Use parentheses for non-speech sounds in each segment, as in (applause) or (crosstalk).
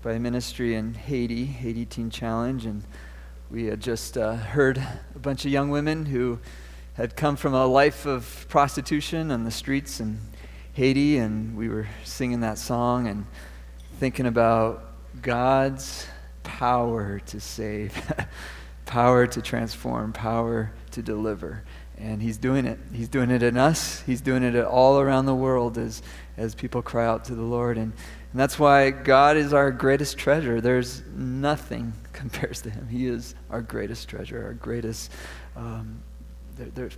by ministry in Haiti, Haiti Teen Challenge, and we had just uh, heard a bunch of young women who had come from a life of prostitution on the streets in Haiti, and we were singing that song and thinking about God's power to save, (laughs) power to transform, power to deliver. And he's doing it. He's doing it in us. He's doing it all around the world as, as people cry out to the Lord. And, and that's why God is our greatest treasure. There's nothing (laughs) compares to him. He is our greatest treasure, our greatest. Um, there, there,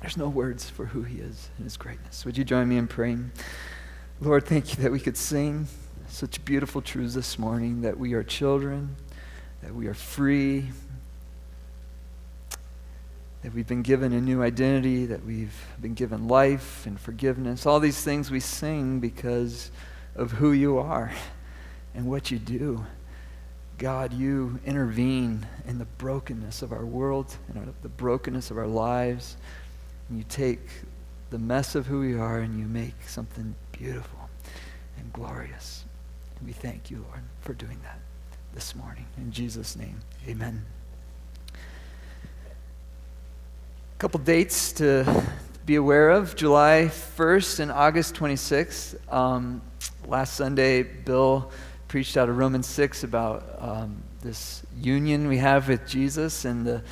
there's no words for who he is and his greatness. Would you join me in praying? Lord, thank you that we could sing such beautiful truths this morning that we are children, that we are free, that we've been given a new identity, that we've been given life and forgiveness. All these things we sing because of who you are and what you do. God, you intervene in the brokenness of our world and the brokenness of our lives. And you take the mess of who we are and you make something beautiful and glorious. And we thank you, Lord, for doing that this morning. In Jesus' name, amen. A couple dates to be aware of July 1st and August 26th. Um, last Sunday, Bill preached out of Romans 6 about um, this union we have with Jesus, and the,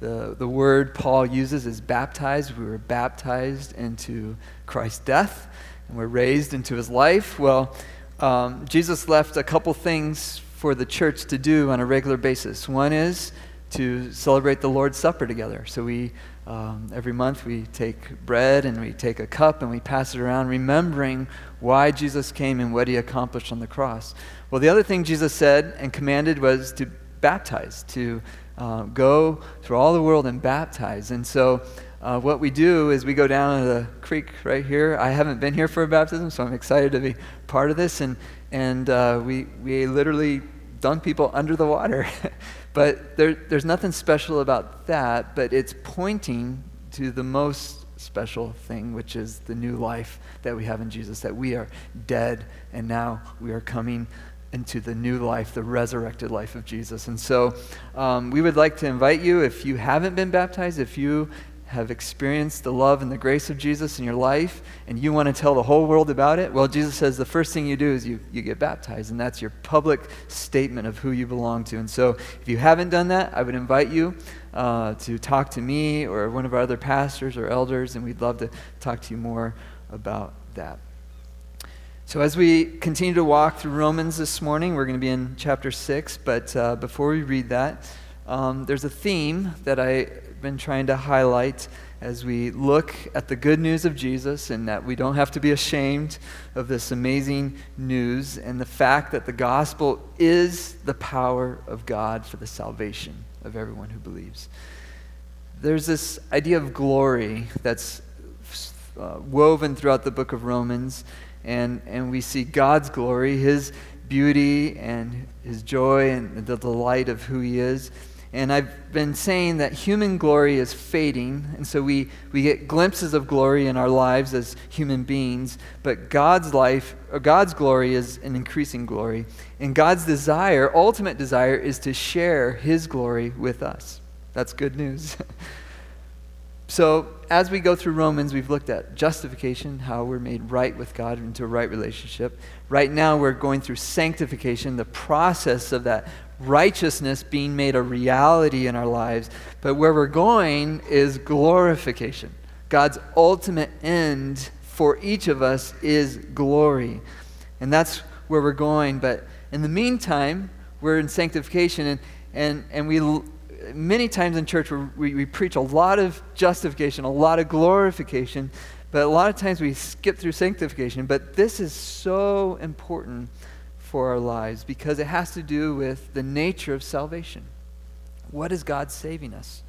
the, the word Paul uses is baptized. We were baptized into Christ's death, and we're raised into his life. Well, um, Jesus left a couple things for the church to do on a regular basis. One is to celebrate the Lord's Supper together. So we um, every month we take bread and we take a cup and we pass it around, remembering why Jesus came and what he accomplished on the cross. Well, the other thing Jesus said and commanded was to baptize, to uh, go through all the world and baptize. And so uh, what we do is we go down to the creek right here. I haven't been here for a baptism, so I'm excited to be part of this. And, and uh, we, we literally dunk people under the water. (laughs) But there, there's nothing special about that, but it's pointing to the most special thing, which is the new life that we have in Jesus, that we are dead and now we are coming into the new life, the resurrected life of Jesus. And so um, we would like to invite you, if you haven't been baptized, if you have experienced the love and the grace of Jesus in your life and you want to tell the whole world about it, well, Jesus says the first thing you do is you, you get baptized, and that's your public statement of who you belong to. And so if you haven't done that, I would invite you uh, to talk to me or one of our other pastors or elders, and we'd love to talk to you more about that. So, as we continue to walk through Romans this morning, we're going to be in chapter 6, but uh, before we read that, um, there's a theme that I been trying to highlight as we look at the good news of Jesus and that we don't have to be ashamed of this amazing news and the fact that the gospel is the power of God for the salvation of everyone who believes. There's this idea of glory that's uh, woven throughout the book of Romans, and, and we see God's glory, His beauty, and His joy, and the delight of who He is. And I've been saying that human glory is fading, and so we, we get glimpses of glory in our lives as human beings, but God's life, or God's glory is an increasing glory. And God's desire, ultimate desire, is to share his glory with us. That's good news. (laughs) so, as we go through Romans, we've looked at justification, how we're made right with God into a right relationship. Right now, we're going through sanctification, the process of that righteousness being made a reality in our lives. But where we're going is glorification. God's ultimate end for each of us is glory. And that's where we're going. But in the meantime, we're in sanctification, and, and, and we many times in church we, we preach a lot of justification, a lot of glorification, but a lot of times we skip through sanctification. But this is so important for our lives because it has to do with the nature of salvation. What is God saving us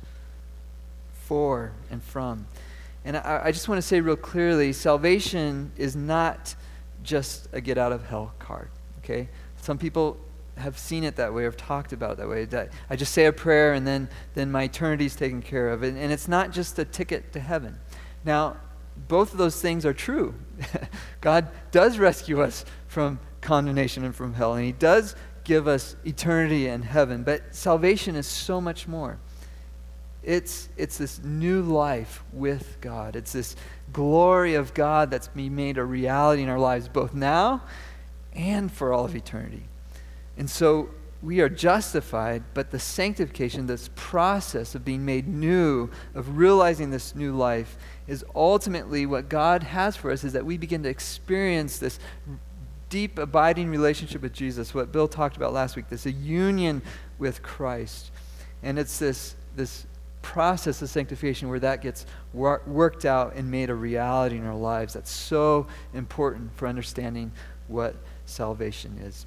for and from? And I, I just want to say real clearly salvation is not just a get out of hell card, okay? Some people have seen it that way or have talked about it that way. That I just say a prayer and then, then my eternity is taken care of. And, and it's not just a ticket to heaven. Now, both of those things are true. (laughs) God does rescue us from condemnation and from hell. And He does give us eternity in heaven. But salvation is so much more. It's, it's this new life with God. It's this glory of God that's being made a reality in our lives, both now and for all of eternity. And so we are justified, but the sanctification, this process of being made new, of realizing this new life, is ultimately what God has for us, is that we begin to experience this deep, abiding relationship with Jesus, what Bill talked about last week, this a union with Christ. And it's this, this process of sanctification where that gets wor- worked out and made a reality in our lives. That's so important for understanding what salvation is.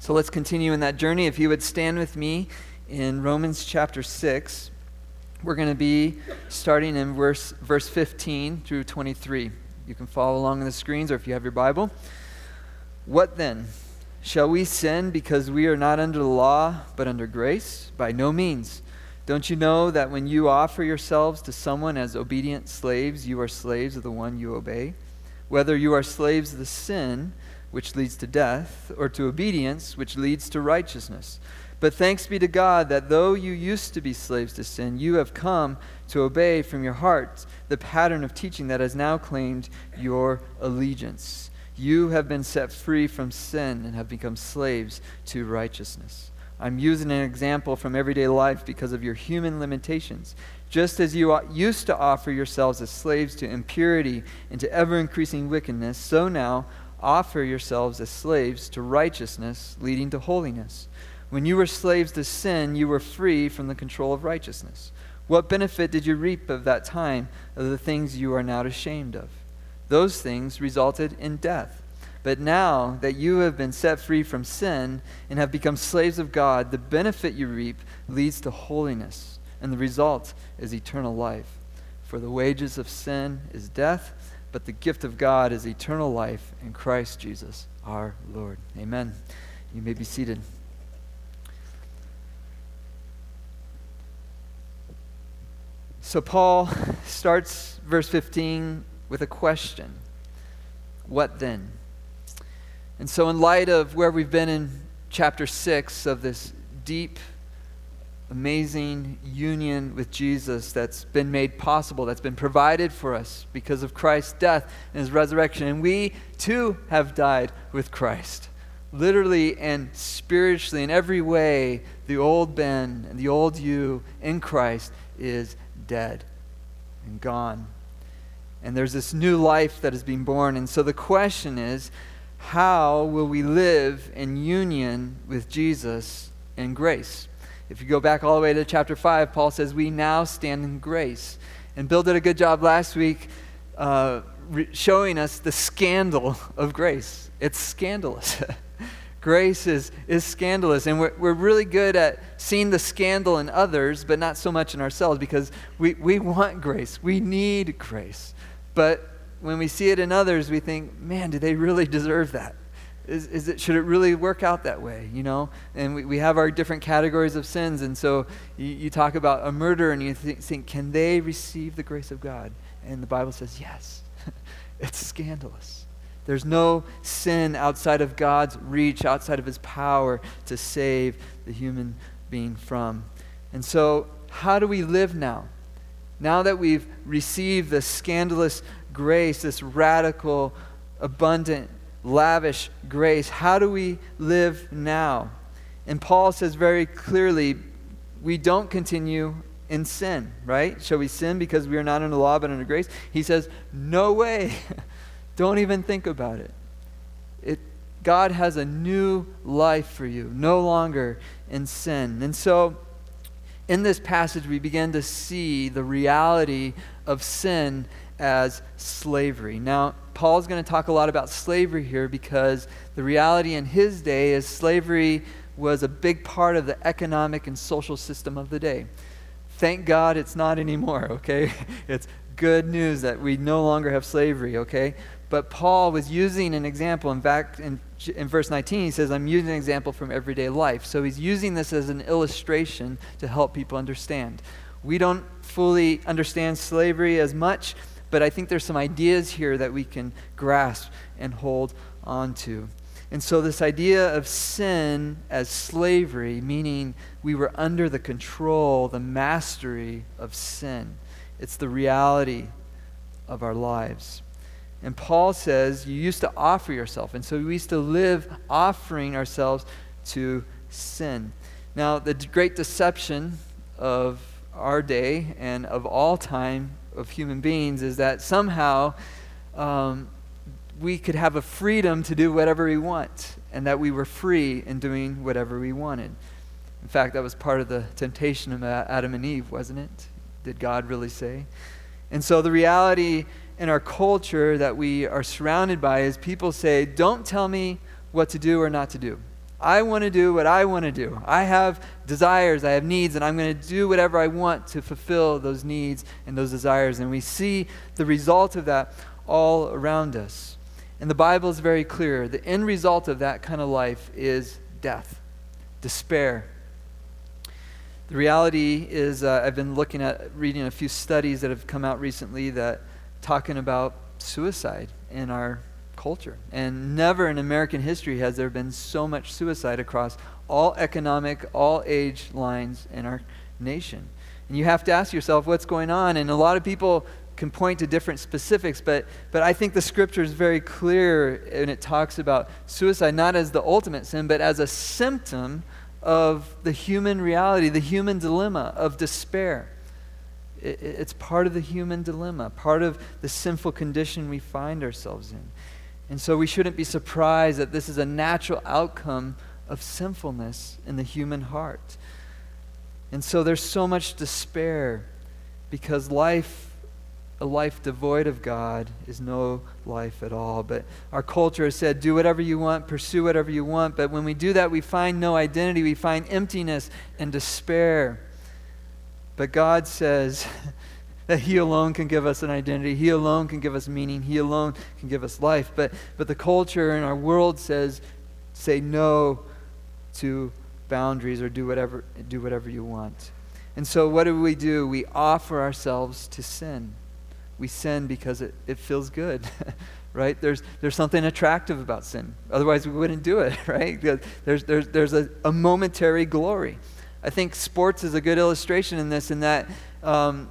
So let's continue in that journey. If you would stand with me in Romans chapter 6, we're going to be starting in verse, verse 15 through 23. You can follow along on the screens or if you have your Bible. What then? Shall we sin because we are not under the law, but under grace? By no means. Don't you know that when you offer yourselves to someone as obedient slaves, you are slaves of the one you obey? Whether you are slaves of the sin, which leads to death, or to obedience, which leads to righteousness. But thanks be to God that though you used to be slaves to sin, you have come to obey from your heart the pattern of teaching that has now claimed your allegiance. You have been set free from sin and have become slaves to righteousness. I'm using an example from everyday life because of your human limitations. Just as you used to offer yourselves as slaves to impurity and to ever increasing wickedness, so now offer yourselves as slaves to righteousness, leading to holiness. When you were slaves to sin, you were free from the control of righteousness. What benefit did you reap of that time of the things you are now ashamed of? Those things resulted in death. But now that you have been set free from sin and have become slaves of God, the benefit you reap leads to holiness, and the result is eternal life. For the wages of sin is death, but the gift of God is eternal life in Christ Jesus our Lord. Amen. You may be seated. So, Paul (laughs) starts verse 15 with a question What then? And so, in light of where we've been in chapter 6 of this deep, amazing union with Jesus that's been made possible, that's been provided for us because of Christ's death and his resurrection, and we too have died with Christ. Literally and spiritually, in every way, the old Ben and the old you in Christ is dead and gone and there's this new life that is being born. And so the question is how will we live in union with Jesus in grace? If you go back all the way to chapter 5, Paul says, We now stand in grace. And Bill did a good job last week uh, re- showing us the scandal of grace. It's scandalous. (laughs) grace is, is scandalous. And we're, we're really good at seeing the scandal in others, but not so much in ourselves because we, we want grace. We need grace. But when we see it in others, we think, man, do they really deserve that? Is, is it, should it really work out that way, you know? And we, we have our different categories of sins. And so you, you talk about a murder and you think, think, can they receive the grace of God? And the Bible says, yes. (laughs) it's scandalous. There's no sin outside of God's reach, outside of his power to save the human being from. And so, how do we live now? Now that we've received this scandalous grace, this radical, abundant, lavish grace, how do we live now? And Paul says very clearly, we don't continue in sin, right? Shall we sin because we are not under law but under grace? He says, no way. (laughs) don't even think about it. it. God has a new life for you, no longer in sin. And so, in this passage, we begin to see the reality of sin as slavery. Now, Paul's going to talk a lot about slavery here because the reality in his day is slavery was a big part of the economic and social system of the day. Thank God it's not anymore, (laughs) okay? It's good news that we no longer have slavery, okay? But Paul was using an example. In fact, in, in verse 19, he says, I'm using an example from everyday life. So he's using this as an illustration to help people understand. We don't fully understand slavery as much, but I think there's some ideas here that we can grasp and hold on to. And so, this idea of sin as slavery, meaning we were under the control, the mastery of sin, it's the reality of our lives. And Paul says, You used to offer yourself. And so we used to live offering ourselves to sin. Now, the great deception of our day and of all time of human beings is that somehow um, we could have a freedom to do whatever we want and that we were free in doing whatever we wanted. In fact, that was part of the temptation of Adam and Eve, wasn't it? Did God really say? And so the reality in our culture that we are surrounded by is people say, Don't tell me what to do or not to do. I want to do what I want to do. I have desires, I have needs, and I'm going to do whatever I want to fulfill those needs and those desires. And we see the result of that all around us. And the Bible is very clear. The end result of that kind of life is death, despair. The reality is, uh, I've been looking at, reading a few studies that have come out recently that talking about suicide in our culture. And never in American history has there been so much suicide across all economic, all age lines in our nation. And you have to ask yourself what's going on. And a lot of people can point to different specifics, but, but I think the scripture is very clear and it talks about suicide not as the ultimate sin, but as a symptom of the human reality, the human dilemma of despair. It, it's part of the human dilemma, part of the sinful condition we find ourselves in. And so we shouldn't be surprised that this is a natural outcome of sinfulness in the human heart. And so there's so much despair because life, a life devoid of God, is no life at all. But our culture has said, do whatever you want, pursue whatever you want. But when we do that, we find no identity, we find emptiness and despair. But God says, (laughs) that He alone can give us an identity. He alone can give us meaning. He alone can give us life. But, but the culture in our world says, say no to boundaries or do whatever, do whatever you want. And so, what do we do? We offer ourselves to sin. We sin because it, it feels good, (laughs) right? There's, there's something attractive about sin. Otherwise, we wouldn't do it, (laughs) right? There's, there's, there's a, a momentary glory. I think sports is a good illustration in this, in that um,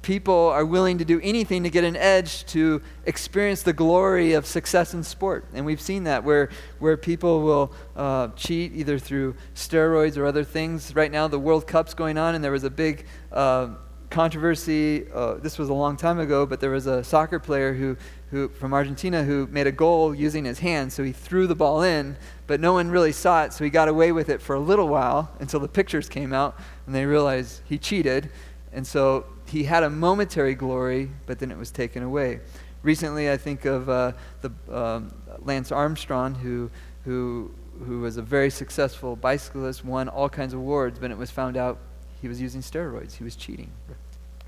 people are willing to do anything to get an edge to experience the glory of success in sport. And we've seen that where, where people will uh, cheat either through steroids or other things. Right now, the World Cup's going on, and there was a big uh, controversy. Uh, this was a long time ago, but there was a soccer player who, who, from Argentina who made a goal using his hands. So he threw the ball in, but no one really saw it, so he got away with it for a little while until the pictures came out and they realized he cheated. And so he had a momentary glory, but then it was taken away. Recently, I think of uh, the um, Lance Armstrong, who, who, who was a very successful bicyclist, won all kinds of awards, but it was found out he was using steroids. He was cheating,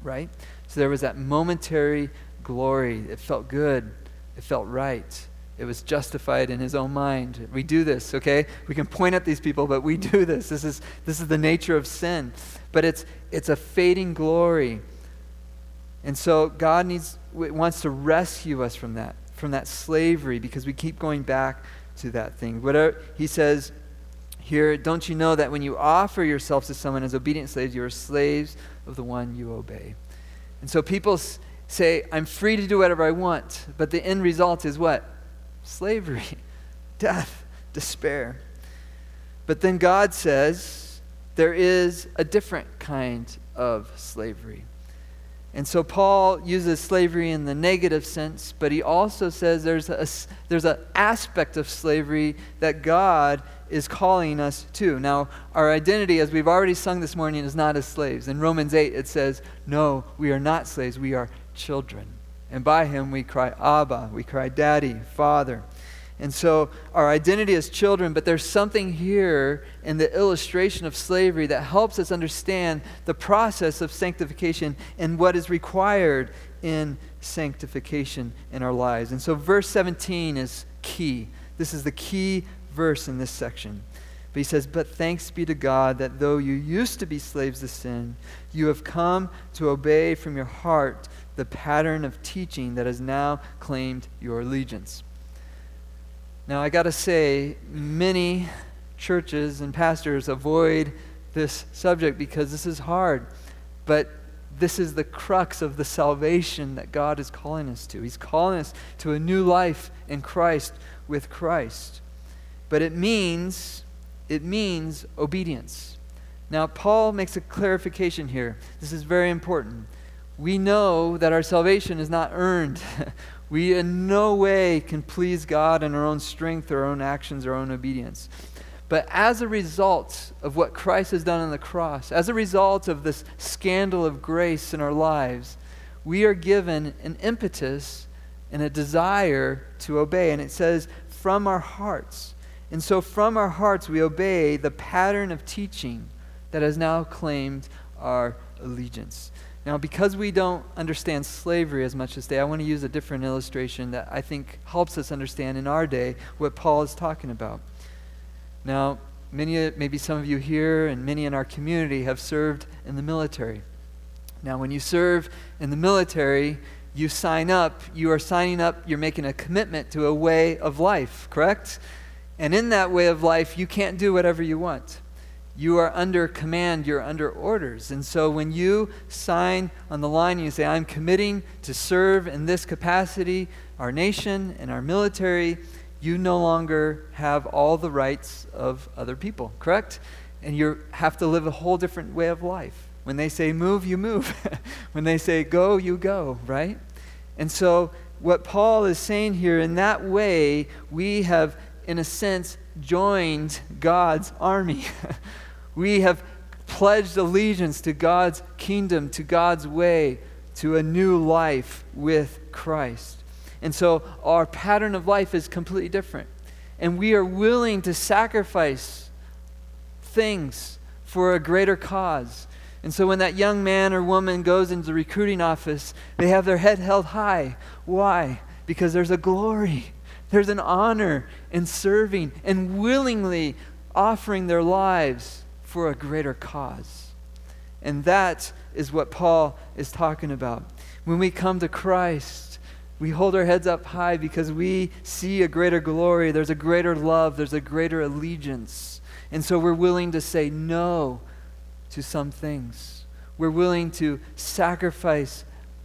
right? So there was that momentary glory. It felt good. It felt right. It was justified in his own mind. We do this, okay? We can point at these people, but we do this. This is, this is the nature of sin. But it's, it's a fading glory. And so God needs, wants to rescue us from that, from that slavery, because we keep going back to that thing. Whatever, he says here, don't you know that when you offer yourselves to someone as obedient slaves, you are slaves of the one you obey? And so people say, I'm free to do whatever I want, but the end result is what? Slavery, (laughs) death, despair. But then God says there is a different kind of slavery. And so Paul uses slavery in the negative sense, but he also says there's a, there's an aspect of slavery that God is calling us to. Now, our identity, as we've already sung this morning, is not as slaves. In Romans 8, it says, No, we are not slaves, we are children. And by him we cry, Abba, we cry, Daddy, Father. And so our identity as children, but there's something here in the illustration of slavery that helps us understand the process of sanctification and what is required in sanctification in our lives. And so verse 17 is key. This is the key verse in this section. But he says, But thanks be to God that though you used to be slaves to sin, you have come to obey from your heart the pattern of teaching that has now claimed your allegiance. Now, I got to say, many churches and pastors avoid this subject because this is hard. But this is the crux of the salvation that God is calling us to. He's calling us to a new life in Christ with Christ. But it means it means obedience. Now Paul makes a clarification here. This is very important. We know that our salvation is not earned. (laughs) we in no way can please God in our own strength our own actions our own obedience. But as a result of what Christ has done on the cross, as a result of this scandal of grace in our lives, we are given an impetus and a desire to obey. And it says, from our hearts. And so, from our hearts, we obey the pattern of teaching that has now claimed our allegiance. Now, because we don't understand slavery as much as day, I want to use a different illustration that I think helps us understand in our day what Paul is talking about. Now, many, maybe some of you here and many in our community have served in the military. Now, when you serve in the military, you sign up, you are signing up, you're making a commitment to a way of life, correct? And in that way of life, you can't do whatever you want. You are under command, you're under orders. And so when you sign on the line, you say, I'm committing to serve in this capacity, our nation and our military, you no longer have all the rights of other people, correct? And you have to live a whole different way of life. When they say move, you move. (laughs) when they say go, you go, right? And so, what Paul is saying here, in that way, we have, in a sense, joined God's army. (laughs) we have pledged allegiance to God's kingdom, to God's way, to a new life with Christ. And so our pattern of life is completely different. And we are willing to sacrifice things for a greater cause. And so when that young man or woman goes into the recruiting office, they have their head held high. Why? Because there's a glory, there's an honor in serving and willingly offering their lives for a greater cause. And that is what Paul is talking about. When we come to Christ, we hold our heads up high because we see a greater glory, there's a greater love, there's a greater allegiance. And so we're willing to say no to some things. We're willing to sacrifice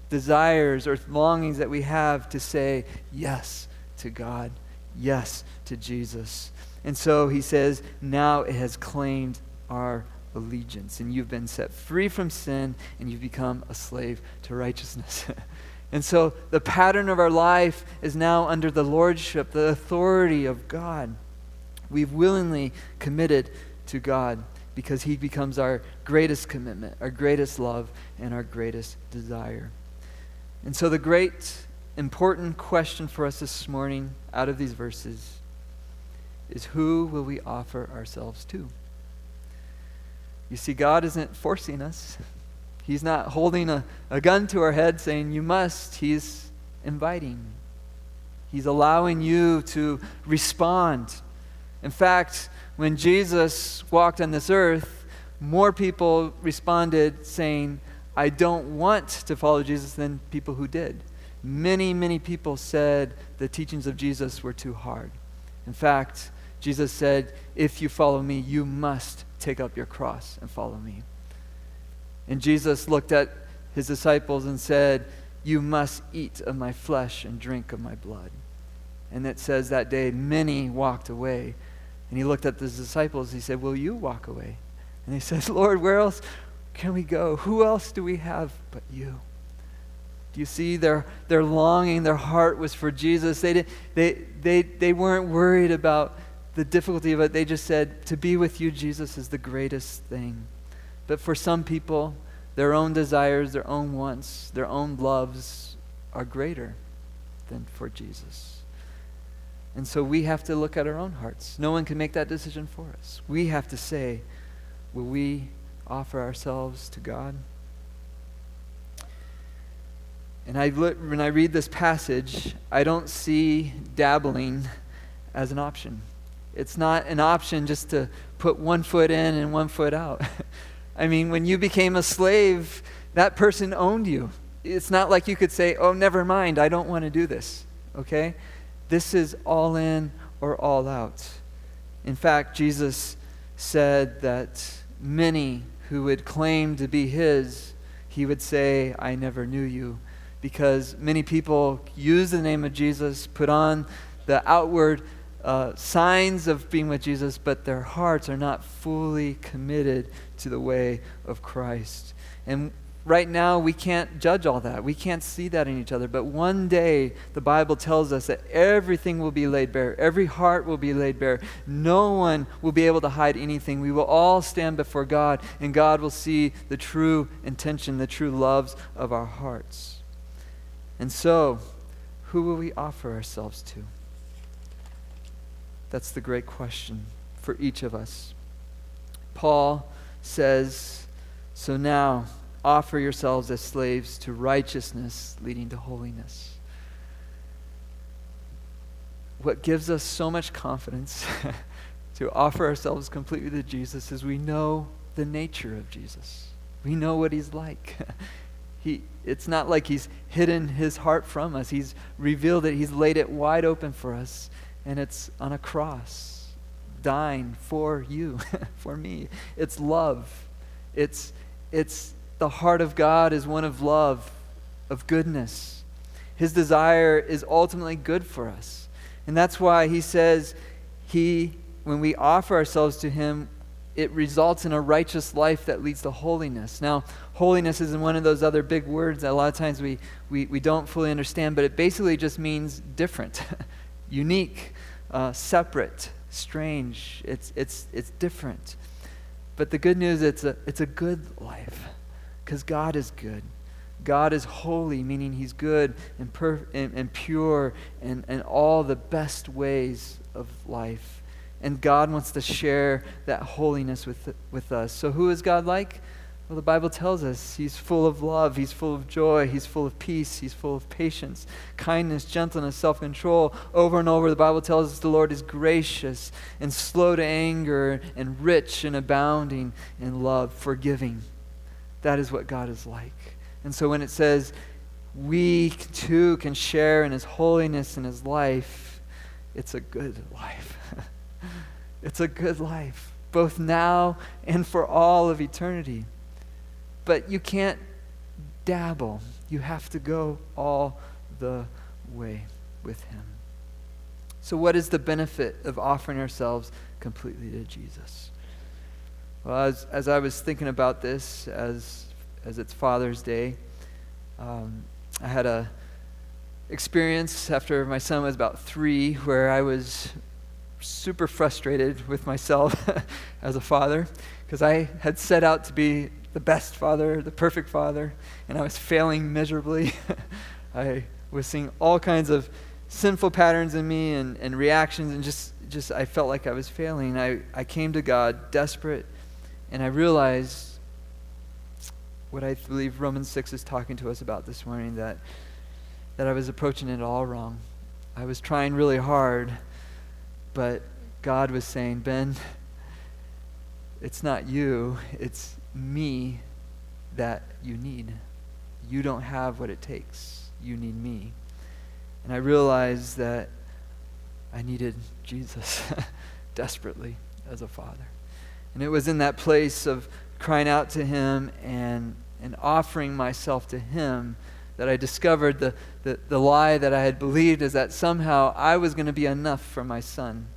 desires or longings that we have to say yes to God, yes to Jesus. And so he says, now it has claimed our allegiance, and you've been set free from sin, and you've become a slave to righteousness. (laughs) And so the pattern of our life is now under the lordship, the authority of God. We've willingly committed to God because He becomes our greatest commitment, our greatest love, and our greatest desire. And so the great, important question for us this morning out of these verses is who will we offer ourselves to? You see, God isn't forcing us. He's not holding a, a gun to our head saying, You must. He's inviting. He's allowing you to respond. In fact, when Jesus walked on this earth, more people responded saying, I don't want to follow Jesus than people who did. Many, many people said the teachings of Jesus were too hard. In fact, Jesus said, If you follow me, you must take up your cross and follow me. And Jesus looked at his disciples and said, You must eat of my flesh and drink of my blood. And it says that day many walked away. And he looked at the disciples. He said, Will you walk away? And he said, (laughs) Lord, where else can we go? Who else do we have but you? Do you see their, their longing, their heart was for Jesus? They, did, they, they, they weren't worried about the difficulty of it. They just said, To be with you, Jesus, is the greatest thing. But for some people, their own desires, their own wants, their own loves are greater than for Jesus. And so we have to look at our own hearts. No one can make that decision for us. We have to say, will we offer ourselves to God? And I look, when I read this passage, I don't see dabbling as an option. It's not an option just to put one foot in and one foot out. (laughs) I mean, when you became a slave, that person owned you. It's not like you could say, oh, never mind, I don't want to do this. Okay? This is all in or all out. In fact, Jesus said that many who would claim to be his, he would say, I never knew you. Because many people use the name of Jesus, put on the outward uh, signs of being with Jesus, but their hearts are not fully committed to the way of Christ. And right now, we can't judge all that. We can't see that in each other. But one day, the Bible tells us that everything will be laid bare. Every heart will be laid bare. No one will be able to hide anything. We will all stand before God, and God will see the true intention, the true loves of our hearts. And so, who will we offer ourselves to? That's the great question for each of us. Paul says, So now offer yourselves as slaves to righteousness leading to holiness. What gives us so much confidence (laughs) to offer ourselves completely to Jesus is we know the nature of Jesus. We know what he's like. (laughs) he, it's not like he's hidden his heart from us. He's revealed it. He's laid it wide open for us and it's on a cross, dying for you, (laughs) for me. It's love. It's, it's the heart of God is one of love, of goodness. His desire is ultimately good for us. And that's why he says, he, when we offer ourselves to him, it results in a righteous life that leads to holiness. Now, holiness isn't one of those other big words that a lot of times we, we, we don't fully understand, but it basically just means different. (laughs) unique, uh, separate, strange. It's, it's, it's different. But the good news, it's a, it's a good life because God is good. God is holy, meaning he's good and, per- and, and pure and, and all the best ways of life. And God wants to share that holiness with, with us. So, who is God like? Well, the Bible tells us he's full of love, he's full of joy, he's full of peace, he's full of patience, kindness, gentleness, self control. Over and over, the Bible tells us the Lord is gracious and slow to anger and rich and abounding in love, forgiving. That is what God is like. And so when it says we too can share in his holiness and his life, it's a good life. (laughs) it's a good life, both now and for all of eternity. But you can't dabble. You have to go all the way with Him. So, what is the benefit of offering ourselves completely to Jesus? Well, as, as I was thinking about this, as, as it's Father's Day, um, I had a experience after my son was about three where I was super frustrated with myself (laughs) as a father because I had set out to be the best father, the perfect father, and I was failing miserably. (laughs) I was seeing all kinds of sinful patterns in me and, and reactions, and just, just I felt like I was failing. I, I came to God desperate, and I realized what I believe Romans 6 is talking to us about this morning that, that I was approaching it all wrong. I was trying really hard, but God was saying, Ben, it's not you, it's me that you need. You don't have what it takes. You need me. And I realized that I needed Jesus (laughs) desperately as a father. And it was in that place of crying out to him and, and offering myself to him that I discovered the, the, the lie that I had believed is that somehow I was going to be enough for my son,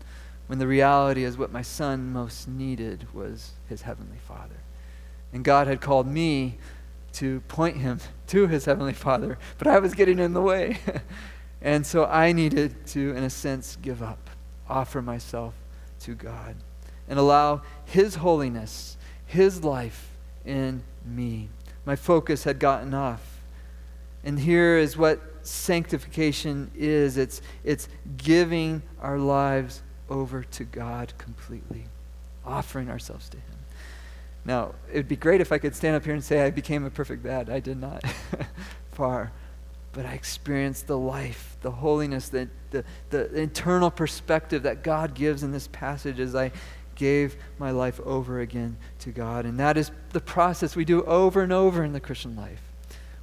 when the reality is what my son most needed was his heavenly father. And God had called me to point him (laughs) to his heavenly Father, but I was getting in the way. (laughs) and so I needed to, in a sense, give up, offer myself to God, and allow his holiness, his life in me. My focus had gotten off. And here is what sanctification is it's, it's giving our lives over to God completely, offering ourselves to Him. Now, it would be great if I could stand up here and say I became a perfect dad. I did not. (laughs) Far. But I experienced the life, the holiness, the, the, the internal perspective that God gives in this passage as I gave my life over again to God. And that is the process we do over and over in the Christian life.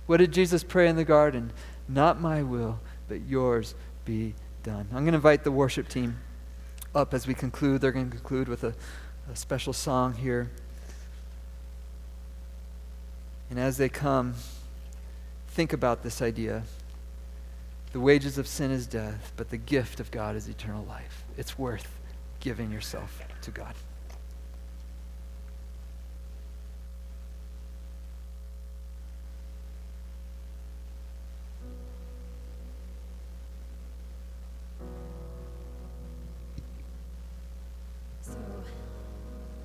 What did Jesus pray in the garden? Not my will, but yours be done. I'm going to invite the worship team up as we conclude. They're going to conclude with a, a special song here. And as they come, think about this idea. The wages of sin is death, but the gift of God is eternal life. It's worth giving yourself to God.